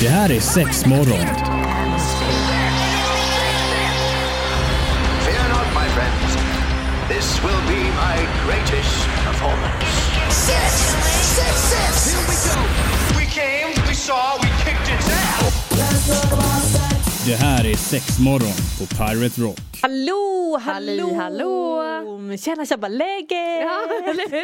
Det här är sex morgon. Fear not, my friends. This will be my greatest performance. Six, six, six. Here we go. Det här är sex morgon på Pirate Rock. Hallå, hallå! Halli, hallå. Tjena tjabba läge! Ja?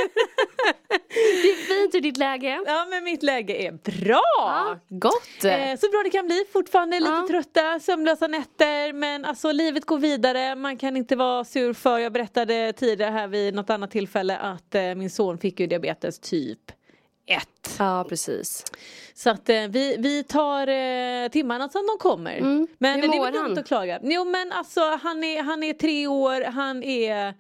Det är fint hur ditt läge. Ja men mitt läge är bra! Ja, gott. Eh, så bra det kan bli, fortfarande lite Ja. trötta, sömnlösa nätter men alltså livet går vidare, man kan inte vara sur för, jag berättade tidigare här vid något annat tillfälle att eh, min son fick ju diabetes typ 1. Ja, precis. Så att eh, vi, vi tar eh, timmarna som de kommer. Mm. Men det är väl dumt att klaga. Jo men alltså han är, han är tre år, han är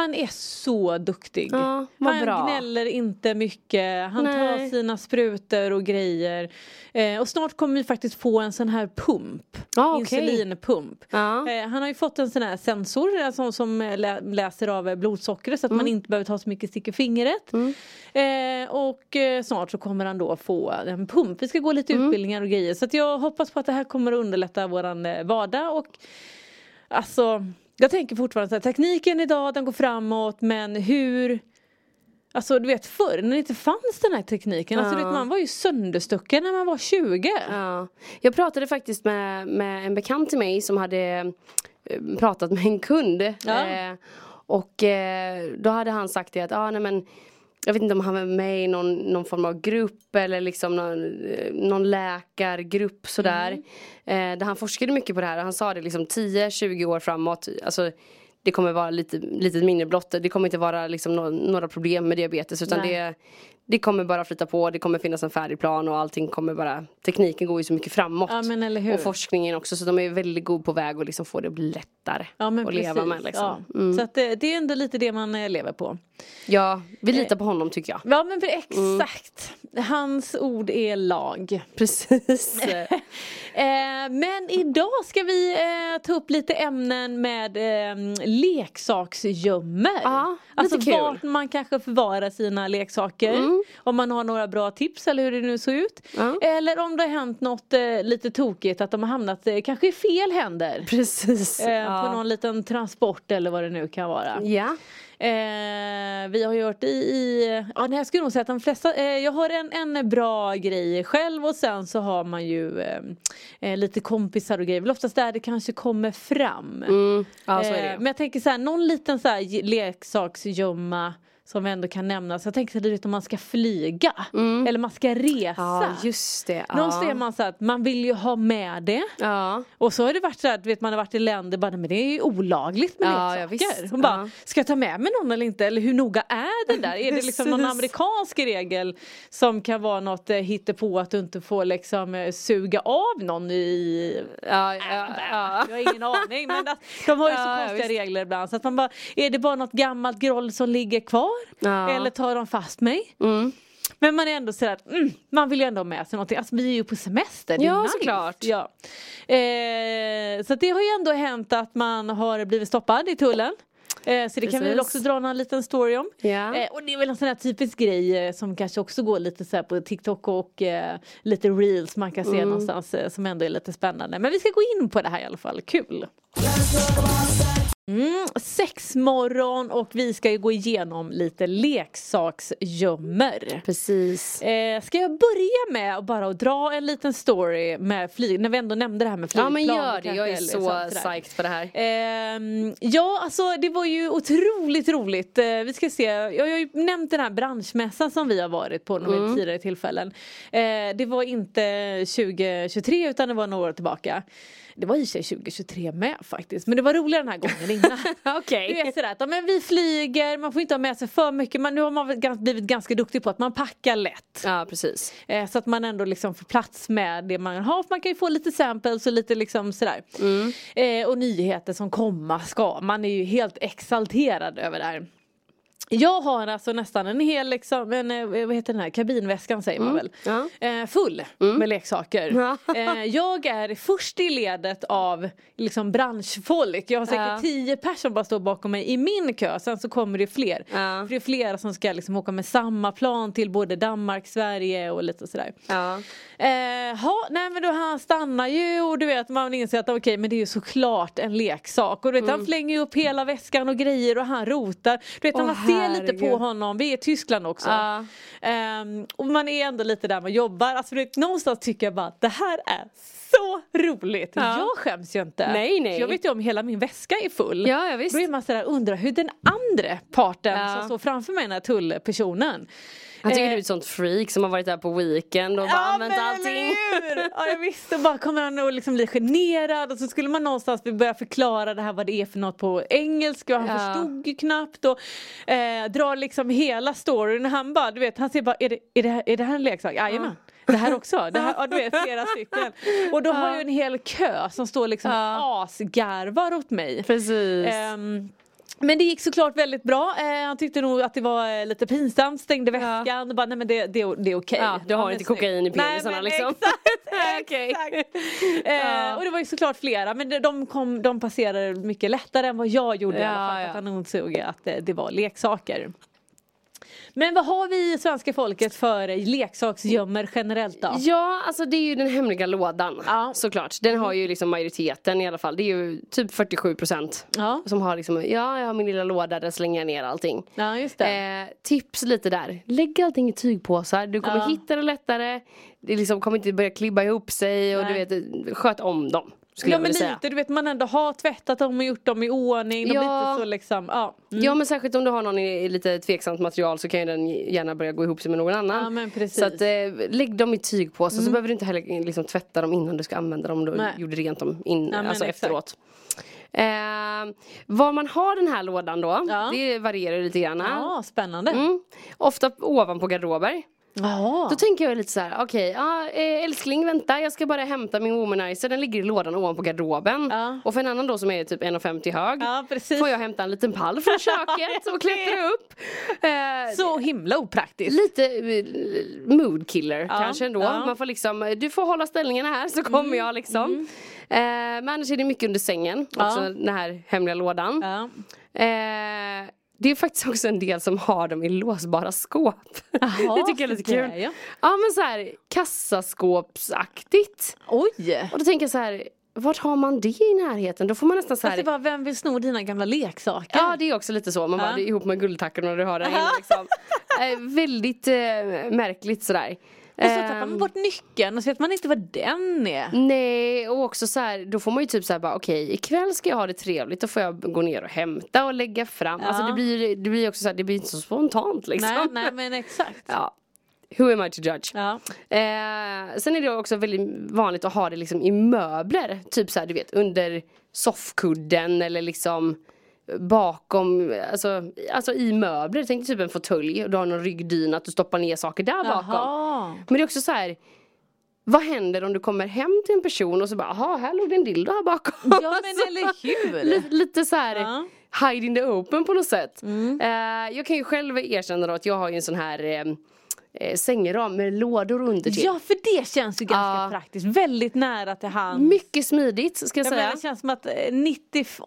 han är så duktig. Ja, han bra. gnäller inte mycket, han tar Nej. sina sprutor och grejer. Eh, och snart kommer vi faktiskt få en sån här pump. Ja, okej. Insulinpump. Ja. Eh, han har ju fått en sån här sensor alltså, som eh, lä- läser av eh, blodsockret så att man Mm. inte behöver ta så mycket stick i fingret. Eh, och eh, snart så kommer han då få en pump. Vi ska gå lite Mm. utbildningar och grejer så jag hoppas på att det här kommer att underlätta våran vardag och alltså jag tänker fortfarande så här, tekniken idag den går framåt men hur Alltså du vet förr när det inte fanns den här tekniken, alltså, du vet, Ja. man var ju sönderstucken när man var 20. Ja. Jag pratade faktiskt med, med en bekant till mig som hade eh, pratat med en kund. Ja. Eh, och eh, då hade han sagt det att, ah, nej men jag vet inte om han var med i någon, någon form av grupp eller liksom någon, eh, någon läkargrupp sådär. Eh, där han forskade mycket på det här och han sa det liksom 10-20 år framåt. Alltså, det kommer vara lite, lite mindre blott. Det kommer inte vara liksom nå- några problem med diabetes utan Nej. det, det kommer bara flytta på. Det kommer finnas en färdig plan och allting kommer bara Tekniken går ju så mycket framåt. Ja, men eller hur. Och forskningen också så de är väldigt god på väg att liksom få det att bli lättare Ja men att precis. leva med. Liksom. ja. Mm. Så att det, det är ändå lite det man eh, lever på. Ja, vi litar på honom tycker jag. Ja men för exakt. Hans ord är lag. Precis. Eh, men idag ska vi eh, ta upp lite ämnen med eh, leksaksgömmer. Ja, alltså. Mm. vart man kanske förvarar sina leksaker. Om man har några bra tips eller hur det nu såg ut. Ja. Eller om det har hänt något eh, lite tokigt att de har hamnat eh, kanske i fel händer. Precis. Eh, ja. På någon liten transport eller vad det nu kan vara. Ja. Eh, vi har gjort i, i ja, nej, jag skulle nog säga att de flesta, eh, jag har en, en bra grej själv och sen så har man ju eh, eh, lite kompisar och grejer, väl oftast där det kanske kommer fram. Mm. Ja, så är det Eh, men jag tänker så här, någon liten så här leksaksgömma som vi ändå kan nämna. Så jag tänker du vet om man ska flyga eller man ska resa. Mm. Ja, just det. Ja. Någonstans är man så att man vill ju ha med det. Ja. Och så har det varit så att vet, man har varit i länder bara, men det är ju olagligt med Ja, ja, leksaker. visst. Hon bara, Ja. ska jag ta med mig någon eller inte? Eller hur noga är det där? är det liksom någon amerikansk regel som kan vara något eh, på att du inte får liksom eh, suga av någon i Ja, ja, ja. jag har ingen aning men att, de har ju så Ja, ja, konstiga regler ibland så att man bara, är det bara något gammalt groll som ligger kvar? Ja. Eller tar de fast mig? Mm. Men man är ändå sådär att mm, man vill ju ändå ha med sig någonting. Alltså vi är ju på semester. Det är Ja, nice. såklart. Ja. Eh, så det har ju ändå hänt att man har blivit stoppad i tullen. Eh, så det kan vi väl Precis. också dra någon liten story om. Ja. Eh, och det är väl en sån här typisk grej eh, som kanske också går lite så på TikTok och eh, lite reels man kan se Mm. någonstans eh, som ändå är lite spännande. Men vi ska gå in på det här i alla fall, kul! Mm, sexmorgon och vi ska ju gå igenom lite leksaksgömmer. Precis. Eh, ska jag börja med att bara dra en liten story med flyg, när vi ändå nämnde det här med Ja flygplan. men gör det, jag är så psyched på det här. Ehm, ja, alltså det var ju otroligt roligt. Eh, vi ska se, jag har ju nämnt den här branschmässan som vi har varit på några Mm. tidigare tillfällen. Eh, det var inte 2023 utan det var några år tillbaka. Det var i sig 2023 med faktiskt, men det var roligare den här gången innan. Okej. Du är sådär att men vi flyger, man får inte ha med sig för mycket, men nu har man blivit ganska duktig på att man packar lätt. Ja precis. Eh, så att man ändå liksom får plats med det man har. För man kan ju få lite samples och lite liksom sådär. Eh, och nyheter som komma ska. Man är ju helt exalterad över det här. Jag har alltså nästan en hel liksom, en, eh, vad heter den här, kabinväskan säger man väl. ja. Eh, full med leksaker. Ja. eh, jag är först i ledet av liksom branschfolk. Jag har säkert Ja. tio personer som bara står bakom mig i min kö. Sen så kommer det fler. För det är flera som ska liksom åka med samma plan till både Danmark, Sverige och lite sådär. Ja. Eh, ha, nej men då han stannar ju och du vet man inser att okej men det är ju såklart en leksak och du vet Mm. han flänger upp hela väskan och grejer och han rotar. Du vet Åh, man ser lite på honom, vi är i Tyskland också. Ja. Ehm, och man är ändå lite där man jobbar, alltså du vet, någonstans tycker jag bara att det här är så roligt. Ja. Jag skäms ju inte. Nej, nej. För Jag vet ju om hela min väska är full. Ja, ja, visst. Då är man sådär, undrar hur den andra parten Ja. som står framför mig, den här tullpersonen. Han tycker Eh, du är ett sånt freak som har varit där på weekend och bara använt men allting. hur? Ja, jag visste. Och bara kommer han att liksom bli generad och så skulle man någonstans börja förklara det här vad det är för något på engelska och han Ja. förstod ju knappt och eh, drar liksom hela storyn. Han bara, du vet, han säger bara, är det, är det, här, är det här en leksak? Jajamän. Det här också, det här, ja, du vet flera stycken. Och då har jag en hel kö som står liksom Ja. asgarvar åt mig. Precis. Ehm, men det gick såklart väldigt bra. Eh, han tyckte nog att det var eh, lite pinsamt, stängde väskan och bara nej men det, det, det är okej. Ja, du har men inte kokain i penisarna, liksom. Exakt, exakt. Eh, Ja. Och det var ju såklart flera men de, kom, de passerade mycket lättare än vad jag gjorde i alla Ja, fall. för ja. Att han insåg att det, det var leksaker. Men vad har vi i svenska folket för leksaksgömmer generellt då? Ja, alltså det är ju den hemliga lådan Ja. såklart. Den har ju liksom majoriteten i alla fall. Det är ju typ 47 procent Ja, som har liksom, ja jag har min lilla låda där slänger jag ner allting. ja just det. Eh, tips lite där. Lägg allting i tygpåsar. Du kommer Ja. hitta det lättare. Det liksom kommer inte börja klibba ihop sig och Nej. du vet, sköt om dem. Skulle Ja men lite, säga. du vet man ändå har tvättat dem och gjort dem i ordning. Ja. lite så liksom, ja. Mm. Ja men särskilt om du har någon i, lite tveksamt material så kan ju den gärna börja gå ihop sig med någon annan. Ja, men precis. Så att, eh, lägg dem i tygpåsar så behöver du inte heller liksom, tvätta dem innan du ska använda dem. Du Nej. gjorde rent dem in, Ja, alltså efteråt. Eh, var man har den här lådan då, Ja. det varierar lite grann. Ja, spännande. Mm. Ofta ovanpå garderober. Ja. Då tänker jag lite så här, okej, ja, eh, älskling vänta jag ska bara hämta min womanizer, den ligger i lådan ovanpå garderoben. Ja. Och för en annan då som är typ 1,50 hög Ja, får jag hämta en liten pall från köket och klättra upp. Eh, Så himla opraktiskt. Lite eh, mood killer Ja, kanske ändå. Mm, Man får liksom, du får hålla ställningarna här så kommer jag liksom. Eh, men annars är det mycket under sängen, också den här hemliga lådan. Eh, det är faktiskt också en del som har dem i låsbara skåp. Jaha, det tycker jag är lite kul. ja. Ja men så här kassaskåpsaktigt. Oj! Och då tänker jag så här, vart har man det i närheten? Då får man nästan så här. Alltså bara, vem vill sno dina gamla leksaker? Ja det är också lite så, man bara Ja. det är ihop med guldtackorna du har där inne liksom. eh, Väldigt eh, märkligt sådär. Och så tappar Ehm, man bort nyckeln och så vet man inte vad den är. Nej och också så här, då får man ju typ såhär bara okej ikväll ska jag ha det trevligt då får jag gå ner och hämta och lägga fram. Alltså Ja. det blir, det blir också så här, det blir inte så spontant liksom. Nej, nej men exakt. Ja. Who am I to judge? Ja. Eh, sen är det också väldigt vanligt att ha det liksom i möbler. Typ så här, du vet under soffkudden eller liksom bakom, alltså, alltså i möbler. Tänk typ en fåtölj och du har någon ryggdyna att du stoppar ner saker där bakom. Men det är också så här. Vad händer om du kommer hem till en person och så bara, jaha här låg det en dildo här bakom. Ja men eller hur. Lite, lite så här Ja. hide in the open på något sätt. Mm. Eh, jag kan ju själv erkänna då att jag har ju en sån här eh, eh, sängram med lådor under till. Ja för det känns ju ganska Ja. praktiskt. Väldigt nära till hand. Mycket smidigt ska jag Jag säga. det känns som att eh,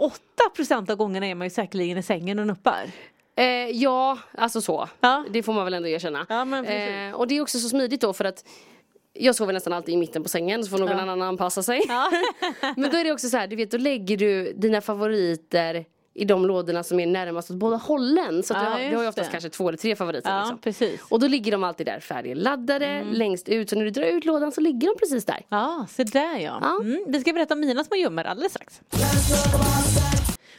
98% av gångerna är man ju säkerligen i sängen och nuppar. Eh, ja, alltså så. Ja. Det får man väl ändå erkänna. Ja, men eh, och det är också så smidigt då för att jag sover nästan alltid i mitten på sängen så får någon Ja. annan anpassa sig. Men då är det också så här, du vet då lägger du dina favoriter i de lådorna som är närmast åt båda hållen. Så att Ja, du, har, du har ju oftast det. kanske två eller tre favoriter. Ja liksom. precis. Och då ligger de alltid där färdigladdade längst ut. Så när du drar ut lådan så ligger de precis där. Ja, så där ja. Ja. Mm, vi ska berätta om mina små gömmor alldeles strax.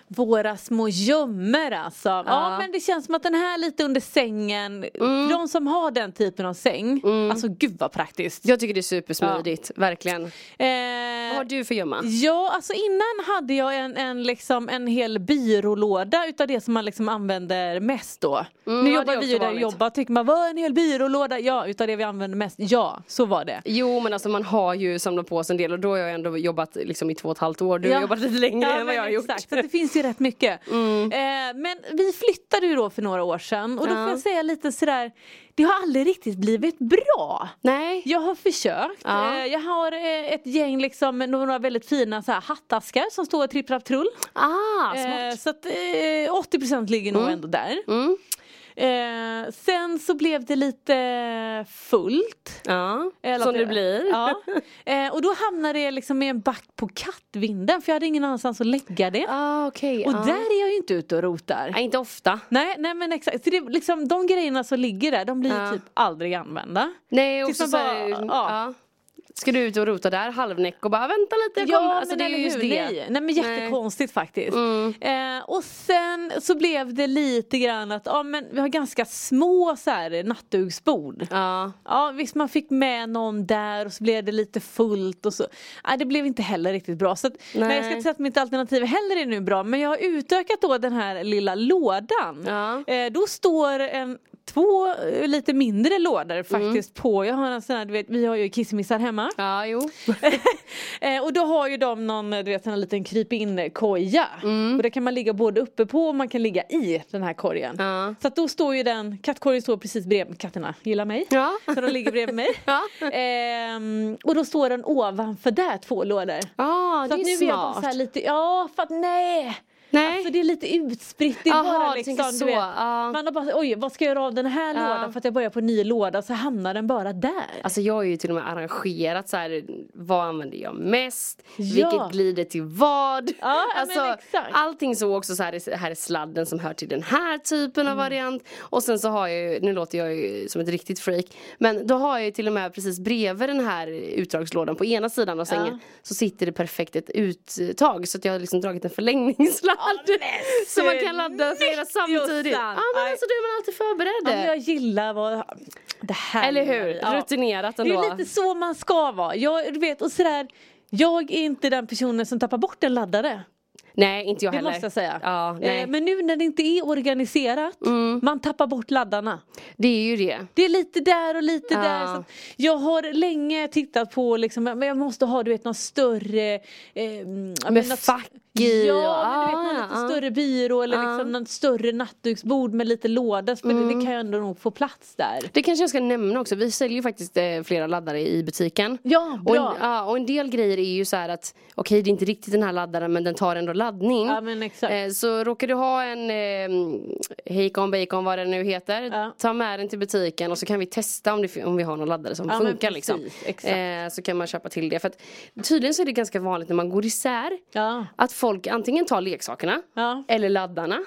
Våra små gömmor alltså. Ja. Ja. men det känns som att den här lite under sängen, för de som har den typen av säng, alltså gud vad praktiskt. Jag tycker det är supersmidigt, verkligen. Eh, Vad har du för gömma? Ja, alltså innan hade jag en, en, liksom, en hel byrålåda utav det som man liksom använder mest då. nu ja, det är jobbar vi ju där och vanligt. jobbar, tycker man vad en hel byrålåda? Ja, utav det vi använder mest. Ja, så var det. Jo men alltså man har ju samlat på sig en del och då har jag ändå jobbat liksom i två och ett halvt år. Du har Ja. jobbat lite längre än vad jag har gjort. Exakt. Det finns ju rätt mycket. Mm. Eh, men vi flyttade ju då för några år sedan och då får Ja. jag säga lite sådär, det har aldrig riktigt blivit bra. Nej. Jag har försökt. Ja. Eh, Jag har eh, ett gäng liksom, några väldigt fina så här, hattaskar som står tripp trapp trull. Ah, Eh, smart. Så att eh, 80% ligger nog ändå där. Mm. Eh, sen så blev det lite fullt. Ja, Eller som det blir. Ja. Eh, och då hamnade jag liksom med en back på kattvinden för jag hade ingen annanstans att lägga det. Ah, okej. Och ja. där är jag ju inte ute och rotar. Nej, inte ofta. Nej, nej men exakt. Så det, liksom, de grejerna som ligger där de blir Ja. typ aldrig använda. Nej, och Tills så, man så bara- här, ja. Ja. Ska du ut och rota där halvnäck och bara vänta lite jag kommer. Alltså, det är eller ju just hur? det. Nej. nej men jättekonstigt faktiskt. Mm. Eh, och sen så blev det lite grann att ja, men vi har ganska små så här, nattduksbord. Ja. Ja visst man fick med någon där och så blev det lite fullt och så. Nej det blev inte heller riktigt bra. Så att, nej. Nej. jag ska inte säga att mitt alternativ heller är nu bra men jag har utökat då den här lilla lådan. Ja. Eh, då står en två eh, lite mindre lådor faktiskt på, jag har en sån här, du vet vi har ju kissemissar hemma. Ja, jo. Eh, och då har ju de någon, du vet, en liten kryp in koja. Mm. Och det kan man ligga både uppe på och man kan ligga i den här korgen. Ja. Så att då står ju den, kattkorgen står precis bredvid, katterna gillar mig. Ja. Så de ligger bredvid mig. Ja. Ehm, och då står den ovanför där två lådor. Ah, så det att nu är är jag smart. så lite, ja för att nej. Nej. Alltså det är lite utspritt. Det är Aha, bara liksom, du så. Ja. Man har bara, oj vad ska jag göra av den här Ja. lådan för att jag börjar på en ny låda så hamnar den bara där. Alltså jag har ju till och med arrangerat så här, vad använder jag mest? Ja. Vilket glider till vad? Ja, ja, men alltså, exakt. allting så också så här, här är sladden som hör till den här typen Mm. av variant. Och sen så har jag ju, nu låter jag ju som ett riktigt freak. Men då har jag ju till och med precis bredvid den här utdragslådan på ena sidan av sängen. Så sitter det perfekt ett uttag. Så att jag har liksom dragit en förlängningssladd. Så man kan ladda flera samtidigt. Ja Jossan. men alltså då är man alltid förberedd. Ja, men jag gillar vad det här Eller hur? Ja. Rutinerat Det ändå. är lite så man ska vara. Jag, du vet, och sådär, jag är inte den personen som tappar bort en laddare. Nej inte jag Det heller. måste jag säga. Ja, nej. Mm. Eh, men nu när det inte är organiserat, man tappar bort laddarna. Det är ju det. Det är lite där och lite Ja. där. Så jag har länge tittat på liksom, men jag måste ha du vet någon större eh, Med fack i Ja, och- men du vet ah, någon lite ja. större byrå eller Ja. liksom någon större nattduksbord med lite låda. För Mm. det, det kan ju ändå nog få plats där. Det kanske jag ska nämna också. Vi säljer ju faktiskt eh, flera laddare i butiken. Ja, Och en, bra. ja, och en del grejer är ju så här att okej det är inte riktigt den här laddaren men den tar ändå laddning. Ja. Eh, Så råkar du ha en eh, Hejkon Bacon vad det nu heter. Ja. Ta med den till butiken och så kan vi testa om, det, om vi har någon laddare som Ja, funkar precis, liksom. exakt. Eh, så kan man köpa till det. För att tydligen så är det ganska vanligt när man går isär. Att folk antingen tar leksakerna eller laddarna.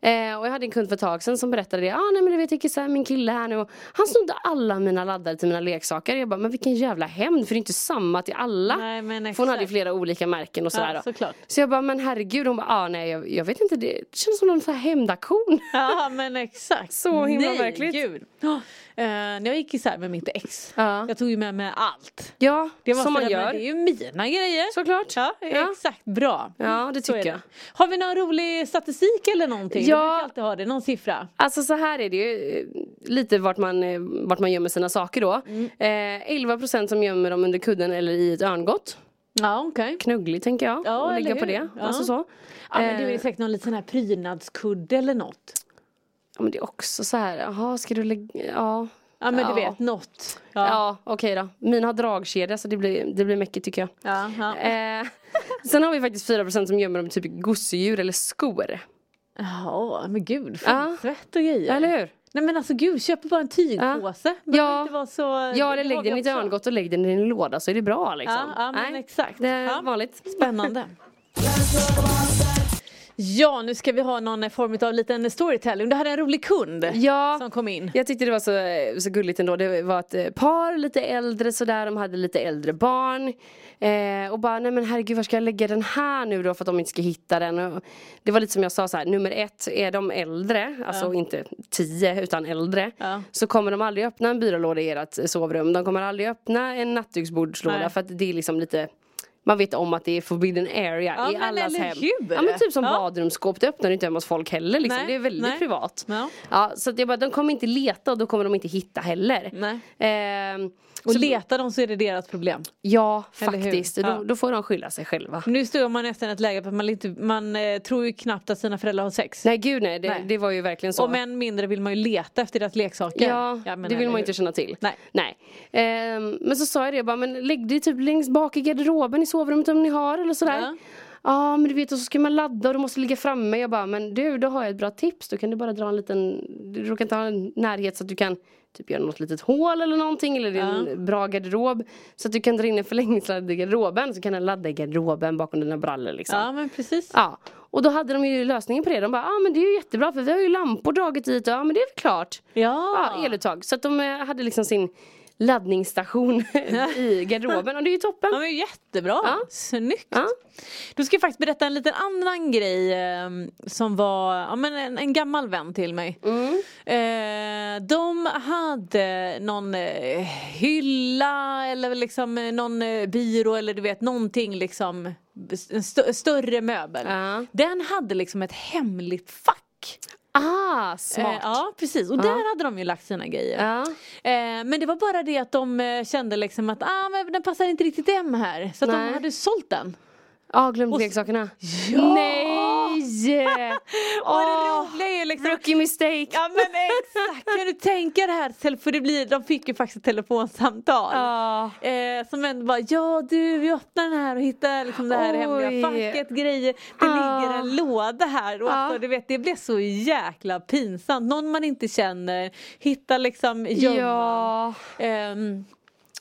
Eh, och jag hade en kund för ett tag sedan som berättade det. Ah, nej men du vet jag är min kille här nu och han snodde alla mina laddare till mina leksaker. Jag bara, men vilken jävla hämnd för det är inte samma till alla. Nej, men för hon hade ju flera olika märken och sådär. Ja, såklart. Så jag bara, men herregud. Hon bara, ah, nej jag, jag vet inte, det känns som någon sån här hämndaktion. Ja men exakt. Så himla Nej, märkligt. Gud. Ja, Eh, när jag gick isär med mitt ex. Ja. Jag tog ju med mig allt. Ja, Det måste som man gör. Det är ju mina grejer. Såklart. Ja, Ja. exakt. Bra. Ja, det Så tycker jag. Har vi någon rolig statistik eller någonting? Ja. Du brukar alltid ha det, någon siffra. Alltså så här är det ju eh, lite vart man, eh, vart man gömmer sina saker då. Mm. Eh, 11% som gömmer dem under kudden eller i ett örngott. Ja okej. Knuggligt tänker jag. Ja, och ligga på det. Ja. Alltså så. Ja men det är Eh, säkert någon liten sån här prydnadskudde eller något. Ja men det är också så här, jaha ska du lägga, ja. Ja men Ja. du vet, något. Ja, Ja. okej då. Min har dragkedja så det blir, det blir mycket tycker jag. Ja, ja. Eh, sen har vi faktiskt 4% som gömmer dem typ gosedjur eller skor. Ja men gud, Ja. fan svett och grejer. Eller hur? Nej men alltså gud, köp bara en tygpåse. Ja. inte vara så... Ja det eller lägg den i ett örngott och lägg den i en låda så är det bra liksom. Ja, ja men Nej, exakt. Det är Ja. vanligt. Spännande. Ja, nu ska vi ha någon form av liten storytelling. Du hade en rolig kund Ja, som kom in. Jag tyckte det var så, så gulligt ändå. Det var ett eh, par lite äldre sådär, de hade lite äldre barn. Eh, och bara, nej men herregud var ska jag lägga den här nu då för att de inte ska hitta den. Och det var lite som jag sa så här, nummer ett, är de äldre, alltså inte tio utan äldre. Ja. Så kommer de aldrig öppna en byrålåda i ert sovrum. De kommer aldrig öppna en nattduksbordslåda för att det är liksom lite man vet om att det är forbidden area Ja, i men allas hem. hur? Ja men typ som Ja. badrumsskåp, det öppnar du inte hemma hos folk heller liksom. Nej, Det är väldigt nej. privat. Ja. Ja, så jag bara, de kommer inte leta och då kommer de inte hitta heller. Ehm, Och så- letar de så är det deras problem. Ja, Eller faktiskt. Ja. Då, då får de skylla sig själva. Nu står man nästan i ett läge att man, inte, man eh, tror ju knappt att sina föräldrar har sex. Nej gud nej, det, Nej. det var ju verkligen så. Och än mindre vill man ju leta efter deras leksaker. Ja, men det vill man hur? inte känna till. Nej. Nej. Ehm, men så sa jag det, jag bara, men lägg det typ längst bak i garderoben i sovrummet om ni har eller sådär. Ja. Ja men du vet och så ska man ladda och du måste ligga framme. Jag bara men du då har jag ett bra tips. Då kan du bara dra en liten, du råkar inte ha en närhet så att du kan typ göra något litet hål eller någonting eller en bra garderob. Så att du kan dra in en förlängningssladd i garderoben så kan den ladda i garderoben bakom dina brallor liksom. Ja men precis. Ja, och då hade de ju lösningen på det. De bara, ja ah, men det är ju jättebra för vi har ju lampor dragit dit. Ja men det är väl klart. Ja. Ja, eluttag. Så att de eh, hade liksom sin laddningsstation i garderoben och det är ju toppen. Ja men jättebra, Ja. snyggt. Ja. Då ska jag faktiskt berätta en liten annan grej eh, som var ja, men en, en gammal vän till mig. Mm. Eh, de hade någon eh, hylla eller liksom eh, någon eh, byrå eller du vet någonting liksom en stö- större möbel. Ja. Den hade liksom ett hemligt fack. Ah, smart. Eh, ja precis och där hade de ju lagt sina grejer. Ja. Eh, men det var bara det att de eh, kände liksom att ah, men den passar inte riktigt hem här. Så att Nej. de hade sålt den. Ja, glömt leksakerna. Ja! Nej! Och det roliga är liksom Rookie mistake. Ja men exakt, kan du tänka det här? För det blir, de fick ju faktiskt ett telefonsamtal. Ja. Eh, som ändå bara, ja du vi öppnar den här och hittar liksom det här Oj. hemliga facket, grejer. Det Ah. ligger en låda här och Ja. alltså, du vet, det blev så jäkla pinsamt. Någon man inte känner, hittar liksom gömman. Ja. Ehm,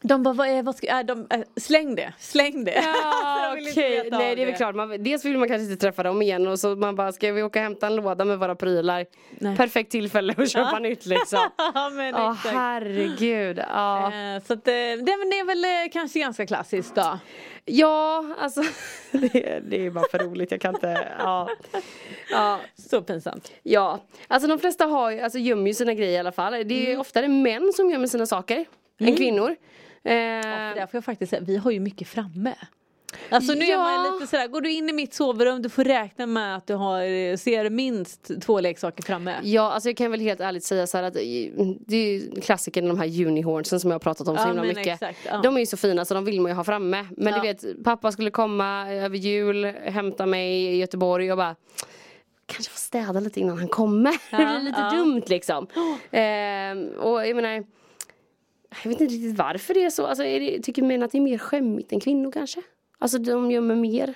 de bara, vad är, vad ska, äh, de, äh, släng det, släng det. Ja, De veta av Nej det är väl klart, man, dels vill man kanske inte träffa dem igen och så man bara, ska vi åka och hämta en låda med våra prylar? Nej. Perfekt tillfälle att köpa nytt liksom. Ja men Ja exakt. herregud. Ja. Eh, Så att, eh, det, men det är väl eh, kanske ganska klassiskt då. ja, alltså det, det är bara för roligt, jag kan inte, ja. Ja, Så pinsamt. ja. Alltså de flesta har alltså gömmer ju sina grejer i alla fall. Det är Mm. oftare män som gömmer sina saker än kvinnor. Eh, För där får jag faktiskt säga, vi har ju mycket framme. Alltså nu är Ja. man lite sådär, går du in i mitt sovrum du får räkna med att du har, eh, ser minst två leksaker framme. Ja, alltså jag kan väl helt ärligt säga så här att eh, det är ju klassiken de här unihornsen som jag har pratat om så Ja, himla men mycket. exakt, ja. De är ju så fina så de vill man ju ha framme. Men Ja. du vet, pappa skulle komma över jul, hämta mig i Göteborg och bara Kanske få städa lite innan han kommer. det blir lite ja. dumt liksom. Ehm, och jag menar Jag vet inte riktigt varför det är så. Alltså, är det, tycker män att det är mer skämmigt än kvinnor kanske? Alltså de gömmer mer.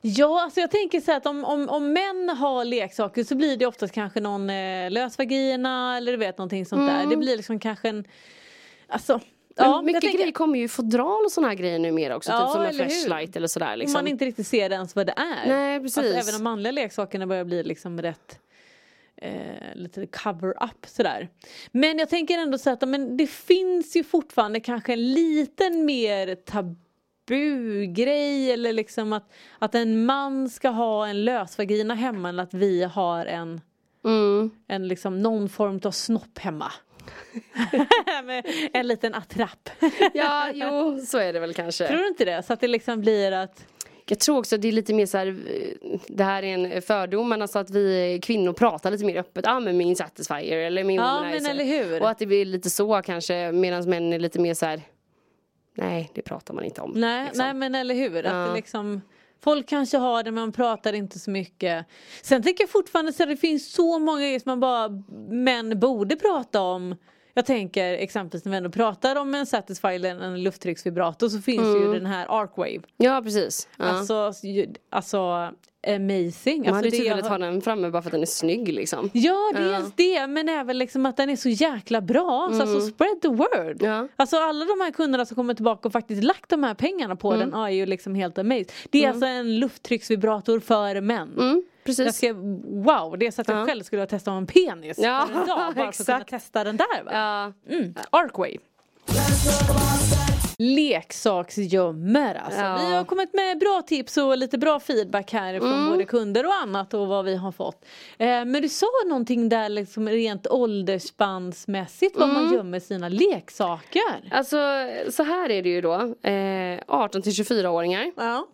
Ja, alltså jag tänker så här att om, om, om män har leksaker så blir det oftast kanske någon eh, lösvagina eller du vet någonting sånt där. Det blir liksom kanske en, alltså Mm. Men Ja, mycket tänker- grejer kommer ju i fodral och såna här grejer numera också. Ja, typ som en eller hur? flashlight eller sådär Om liksom. man inte riktigt ser ens vad det är. Nej, precis. Alltså, även de manliga leksakerna börjar bli liksom rätt eh, lite cover-up sådär. Men jag tänker ändå så att men det finns ju fortfarande kanske en liten mer tabugrej eller liksom att, att en man ska ha en lösvagina hemma än att vi har en Mm. en liksom någon form av snopp hemma. En liten attrapp. Ja, jo, så är det väl kanske. Tror du inte det? Så att det liksom blir att Jag tror också att det är lite mer så här, eh, det här är en fördom, men alltså att vi kvinnor pratar lite mer öppet. Ja, ah, men min Satisfyer eller min Ja, Womanizer. men eller hur? Och att det blir lite så kanske, medan män är lite mer så här. Nej, det pratar man inte om. Nej, liksom. nej men eller hur. Att Ja. det liksom, folk kanske har det men man pratar inte så mycket. Sen tänker jag fortfarande så att det finns så många grejer som man bara män borde prata om. Jag tänker exempelvis när vi ändå pratar om en Satisfyer eller en lufttrycksvibrator så finns Mm. ju den här Arcwave. Ja, precis. Ja. Alltså, ju- alltså amazing. man Alltså, hade ju det typ velat ha den framme bara för att den är snygg liksom. Ja, dels Ja. det men även liksom att den är så jäkla bra. Så alltså spread the word. Ja. Alltså alla de här kunderna som kommer tillbaka och faktiskt lagt de här pengarna på den är ju liksom helt amazed. Det är alltså en lufttrycksvibrator för män. Mm, Jag precis. ska, wow, det är så att jag Ja. själv skulle ha testat en penis Ja, för en dag bara för att kunna testa den där va? Ja. Mm. Arcwave. Leksaksgömmer alltså. Ja. Vi har kommit med bra tips och lite bra feedback här från Mm. både kunder och annat och vad vi har fått. Eh, men du sa någonting där liksom rent åldersspannsmässigt Mm. man gömmer sina leksaker. Alltså så här är det ju då. Eh, 18 till 24-åringar. Ja.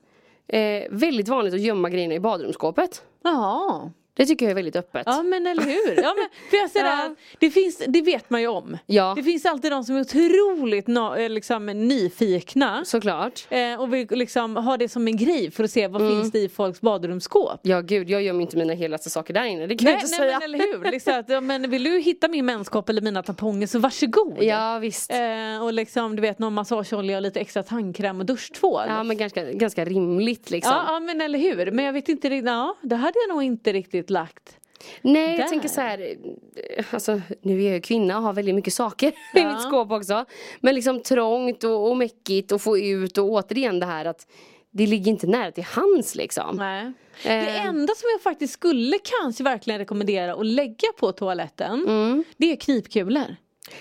Eh, väldigt vanligt att gömma grejerna i badrumsskåpet. Ja. Det tycker jag är väldigt öppet. Ja men eller hur. Ja, men, för jag säger Ja. det, finns, det vet man ju om. Ja. Det finns alltid de som är otroligt eh, liksom, nyfikna. Såklart. Eh, och vill liksom ha det som en grej för att se vad Mm. finns det i folks badrumsskåp. Ja gud, jag gömmer inte mina helaste saker där inne. Det kan jag Nej, inte nej säga. men eller hur. Liksom att, ja, men vill du hitta min menskopp eller mina tamponger så varsågod. Ja visst. Eh, och liksom du vet någon massageolja och lite extra tandkräm och duschtvål. Ja men ganska, ganska rimligt liksom. Ja, ja men eller hur. Men jag vet inte riktigt, ja det hade jag nog inte riktigt lagt. Nej Där. jag tänker så här, eh, alltså nu är jag ju kvinna och har väldigt mycket saker i Ja. mitt skåp också. Men liksom trångt och, och mäckigt och få ut och återigen det här att det ligger inte nära till hands liksom. Nej. Det Eh. enda som jag faktiskt skulle kanske verkligen rekommendera att lägga på toaletten Mm. Det är knipkulor.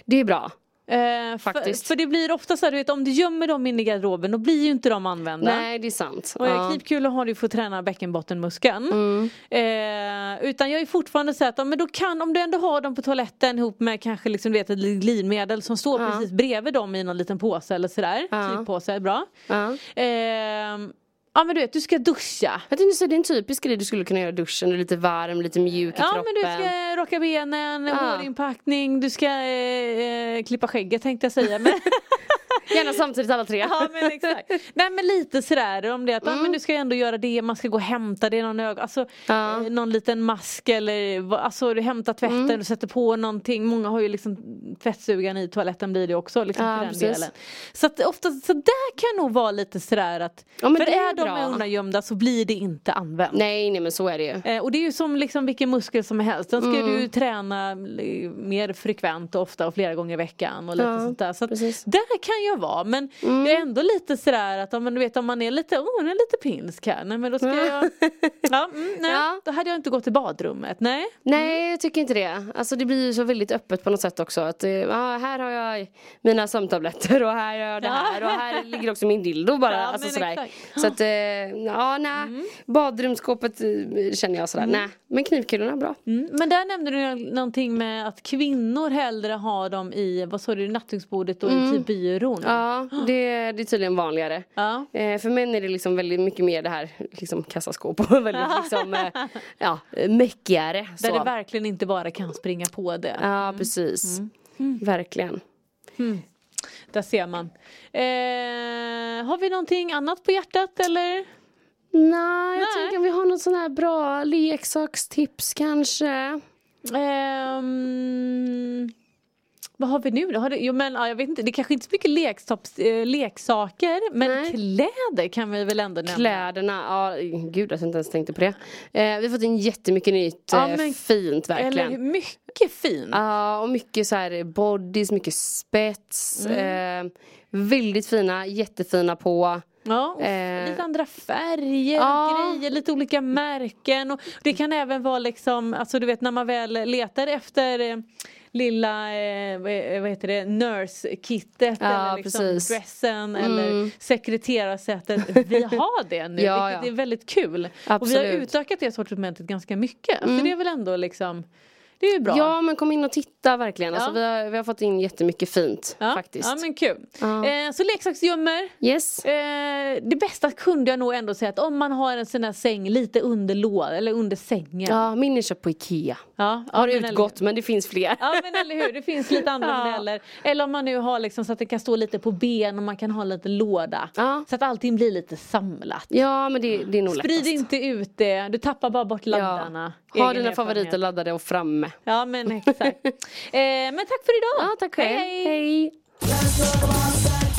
Det är bra. Eh, Faktiskt. För, för det blir ofta så här, du vet om du gömmer dem inne i garderoben då blir ju inte de använda. Nej det är sant. Och Ja. Mm. knipkulor har du för att träna bäckenbottenmuskeln. Eh, utan jag är fortfarande så att ja, men då kan, om du ändå har dem på toaletten ihop med kanske liksom, du vet, ett glidmedel som står Ja. precis bredvid dem i någon liten påse eller sådär. Ja. Klipppåse, bra. Ja. Eh, ja men du vet, du ska duscha. Jag tänkte säga det är en typisk grej du skulle kunna göra i duschen, lite varm, lite mjuk i Ja kroppen. men du ska raka benen, Ja. hårinpackning, du ska eh, eh, klippa skägget tänkte jag säga. Men, Gärna samtidigt alla tre. ja men exakt. Nej men lite sådär om det att Mm. men du ska ändå göra det, man ska gå och hämta det någon ögon, alltså Ja. eh, någon liten mask eller alltså du hämtar tvätten, Mm. du sätter på någonting. Många har ju liksom tvättstugan i toaletten blir det också liksom Ja, den delen. Så att ofta så där kan nog vara lite sådär att Ja, för är är de undangömda så blir det inte använt. Nej nej men så är det ju. Eh, och det är ju som liksom vilken muskel som helst. Den ska Mm. du träna eh, mer frekvent och ofta och flera gånger i veckan och lite Ja, sånt där. Så att där kan jag vara. Men jag är ändå lite sådär att om du vet, om man är lite, oh, är lite pinsk här. Nej men då ska jag, ja, mm, nej, Ja. då hade jag inte gått till badrummet. Nej. Nej jag tycker inte det. Alltså det blir ju så väldigt öppet på något sätt också. Att eh, ja, här har jag mina sömntabletter och här gör jag det här och här ligger också min dildo bara. Ja, alltså sådär. exakt. Så att eh, ja nej. Badrumsskåpet eh, känner jag sådär, nej. Men knivkulorna bra. Mm. Men där nämnde du någonting med att kvinnor hellre har dem i, vad sa du, nattduksbordet och i typ byrån. Ja det, det är tydligen vanligare. Ja. Eh, för män är det liksom väldigt mycket mer det här liksom kassaskåp och väldigt liksom eh, ja, mäckigare. Där så. det verkligen inte bara kan springa på det. Ja precis. Verkligen. Där ser man. Eh, har vi någonting annat på hjärtat eller? Nej, jag Nej. tänker vi har något sån här bra leksakstips kanske. Ehm, vad har vi nu då? Har det, jo, men, ja, jag vet inte, det är kanske inte så mycket leksaps, eh, leksaker men Nej. kläder kan vi väl ändå nämna. Kläderna, ja gud att jag inte ens tänkte på det. Eh, vi har fått in jättemycket nytt, Ja, eh, men- fint Eller verkligen. hur? mycket fint. Ja, och mycket så här bodies, mycket spets. Mm. Eh, väldigt fina, jättefina på. Ja, och Eh, lite andra färger ja. och grejer, lite olika märken. Och det kan även vara liksom, alltså du vet när man väl letar efter eh, lilla, eh, vad vad heter det, nurse-kittet Ja, eller liksom precis. dressen Mm. eller sekreterarsättet. Vi har det nu, Ja, vilket ja. är väldigt kul. Och vi har Absolut. utökat det sortimentet ganska mycket. Så det är väl ändå liksom, det är ju bra. Ja men kom in och titta verkligen. Alltså, Ja. vi, har, vi har fått in jättemycket fint Ja, faktiskt. Ja men kul. Ja. Eh, så leksaksgömmer. Yes. Eh, det bästa kunde jag nog ändå säga att om man har en sån här säng lite under lådan eller under sängen. Ja, min är köpt på Ikea. ja, Har men utgått men det finns fler. Ja men eller hur, det finns lite andra modeller. Eller om man nu har liksom så att det kan stå lite på ben och man kan ha en liten låda. Så att allting blir lite samlat. Ja men det, det är nog Sprid lättast. inte ut det, du tappar bara bort laddarna. Ha dina favoriter laddade och framme. Ja men exakt. eh, men tack för idag. Ja tack själv. Hej, hej. hej.